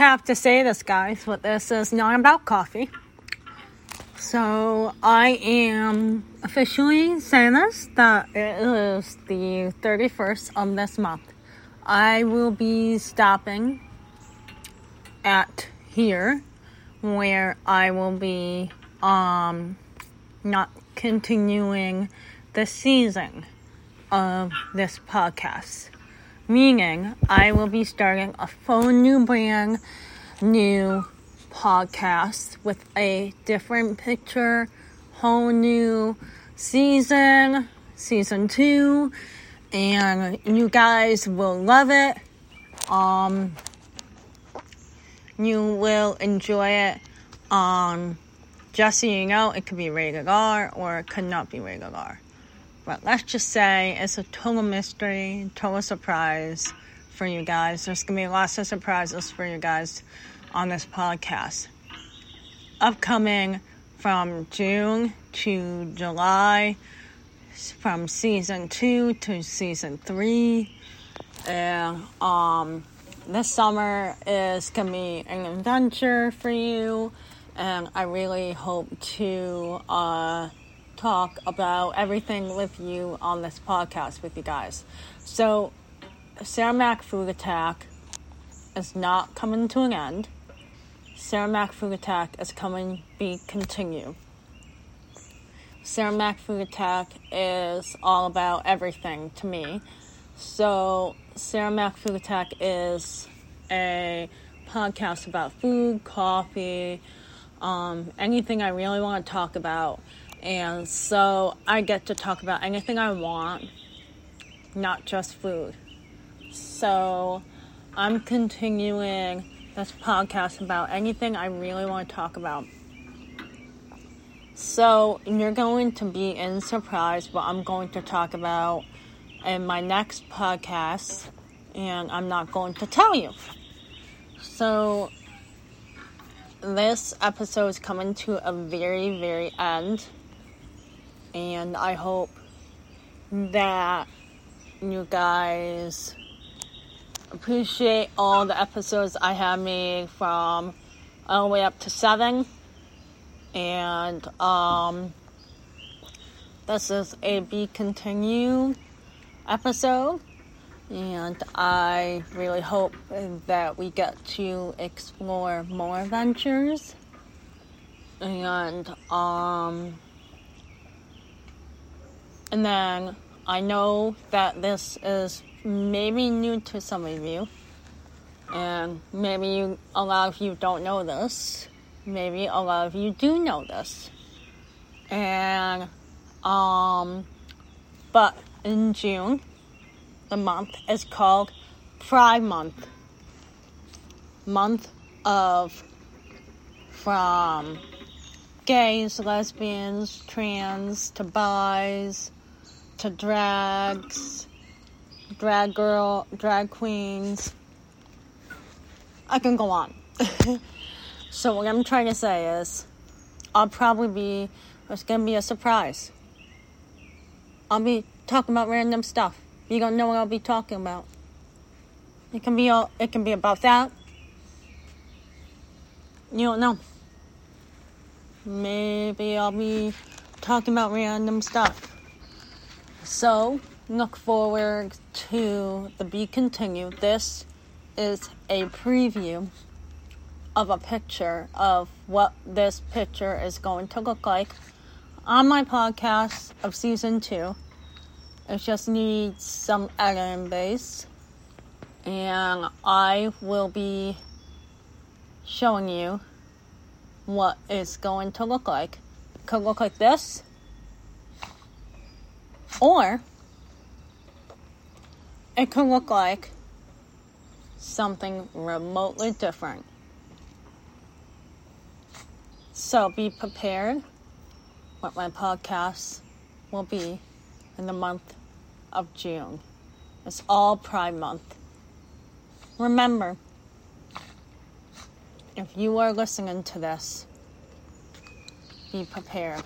have to say this, guys, but this is not about coffee. So I am officially saying this that it is the 31st of this month. I will be stopping at here where I will be um not continuing the season of this podcast. Meaning I will be starting a full new brand new podcast with a different picture, whole new season, season two, and you guys will love it. Um, you will enjoy it. Um, just so you know, it could be rated R or it could not be rated R. But let's just say it's a total mystery, total surprise for you guys. There's gonna be lots of surprises for you guys on this podcast. Upcoming from June to July, from season two to season three. And um, this summer is gonna be an adventure for you, and I really hope to uh, talk about everything with you on this podcast with you guys. So, Sarah Mac Food Attack is not coming to an end. Sarah Mac Food Attack is coming be continue. Sarah Mac Food Attack is all about everything to me. So Sarah Mac Food Attack is a podcast about food, coffee, um, anything I really want to talk about. And so I get to talk about anything I want, not just food. So I'm continuing this podcast about anything I really want to talk about. So, you're going to be in surprise what I'm going to talk about in my next podcast, and I'm not going to tell you. So, this episode is coming to a very, very end, and I hope that you guys appreciate all the episodes I have made from all the way up to seven. And um, this is a be continued episode. And I really hope that we get to explore more adventures. And um, and then I know that this is maybe new to some of you, and maybe you, a lot of you don't know this. Maybe a lot of you do know this. And, um, but in June, the month is called Pride Month. Month of from gays, lesbians, trans, to bis, to drags, drag girl, drag queens. I can go on. so what I'm trying to say is, I'll probably be. It's gonna be a surprise. I'll be talking about random stuff. You don't know what I'll be talking about. It can be all. It can be about that. You don't know. Maybe I'll be talking about random stuff. So look forward to the Be Continued. This is a preview of a picture of what this picture is going to look like on my podcast of season two. It just needs some editing base, and I will be showing you what it's going to look like. It could look like this, or it could look like something remotely different. So be prepared what my podcast will be in the month of June. It's all Pride Month. Remember, if you are listening to this, be prepared.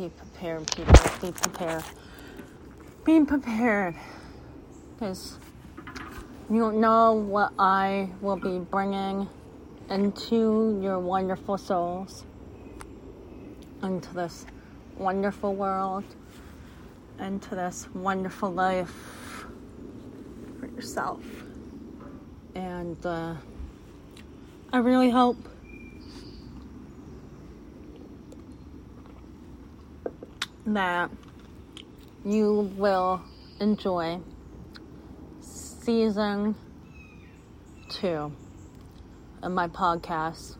Be prepared, people. Be prepared. Be prepared because You don't know what I will be bringing into your wonderful souls, into this wonderful world, into this wonderful life for yourself. And uh, I really hope that you will enjoy season two of my podcast.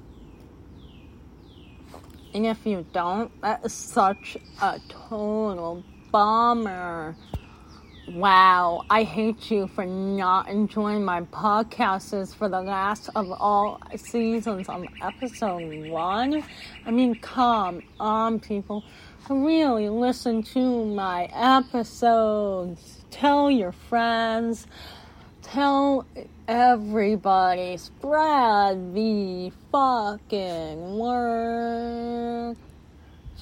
And if you don't, that is such a total bummer. Wow, I hate you for not enjoying my podcasts for the last of all seasons on episode one. I mean, come on, people. Really listen to my episodes. Tell your friends. Tell everybody. Spread the fucking word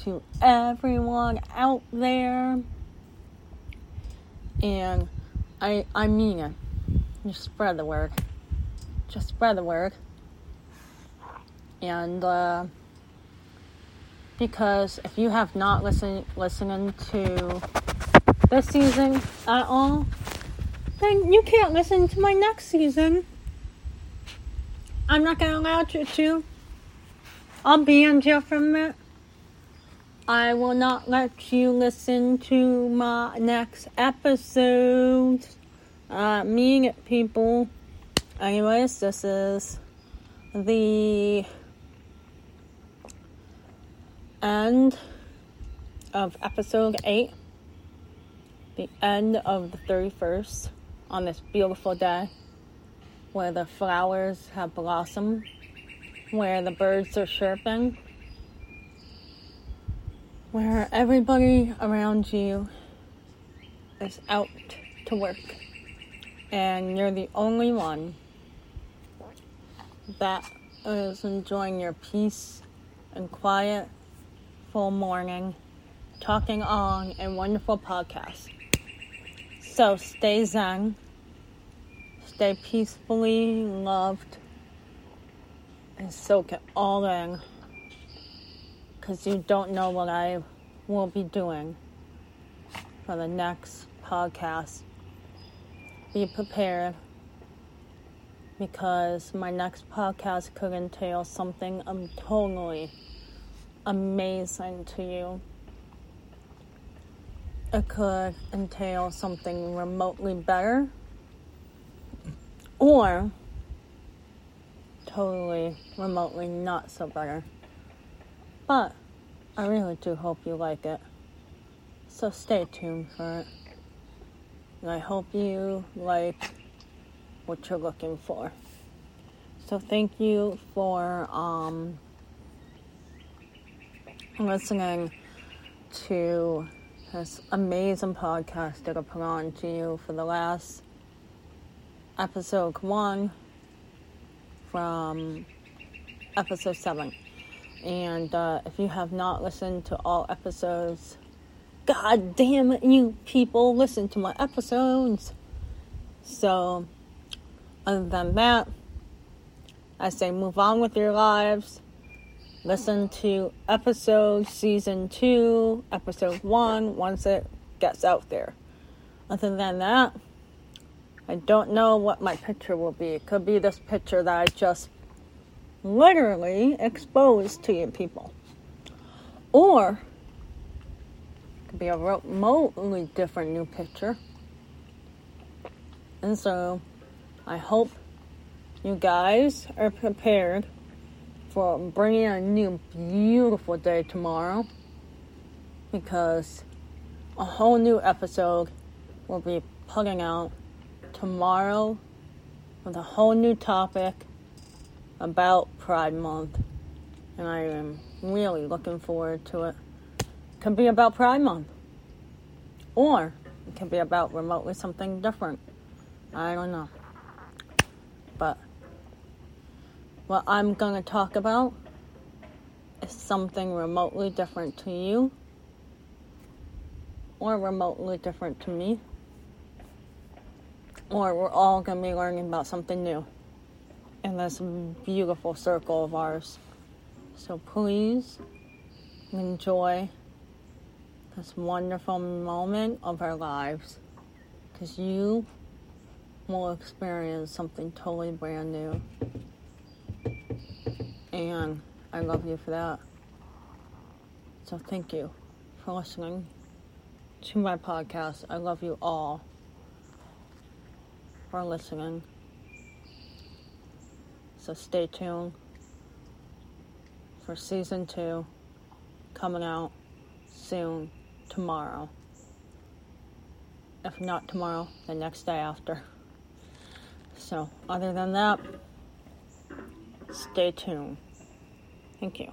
to everyone out there. And I I mean it. Just spread the word. Just spread the word. And uh, because if you have not listened listening to this season at all, then you can't listen to my next season. I'm not gonna allow you to. I'll ban you from it. I will not let you listen to my next episode. Uh, mean it, people. Anyways, this is the end of episode 8. The end of the 31st on this beautiful day where the flowers have blossomed, where the birds are chirping where everybody around you is out to work and you're the only one that is enjoying your peace and quiet full morning talking on a wonderful podcast. So stay zen stay peacefully loved and soak it all in because you don't know what I will be doing for the next podcast. Be prepared because my next podcast could entail something um, totally amazing to you. It could entail something remotely better or totally remotely not so better. But I really do hope you like it. So stay tuned for it. And I hope you like what you're looking for. So thank you for um, listening to this amazing podcast that I put on to you for the last episode one from episode seven. And uh, if you have not listened to all episodes, God damn it, you people, listen to my episodes. So, other than that, I say move on with your lives. Listen to episode season two, episode one, once it gets out there. Other than that, I don't know what my picture will be. It could be this picture that I just literally exposed to you people. Or it could be a remotely different new picture. And so I hope you guys are prepared for bringing a new beautiful day tomorrow because a whole new episode will be putting out tomorrow with a whole new topic about Pride Month, and I am really looking forward to it. It can be about Pride Month, or it can be about remotely something different. I don't know. But what I'm going to talk about is something remotely different to you or remotely different to me. or we're all going to be learning about something new in this beautiful circle of ours. So please enjoy this wonderful moment of our lives because you will experience something totally brand new. And I love you for that. So thank you for listening to my podcast. I love you all for listening. So stay tuned for season two coming out soon tomorrow. If not tomorrow, the next day after. So, other than that, stay tuned. Thank you.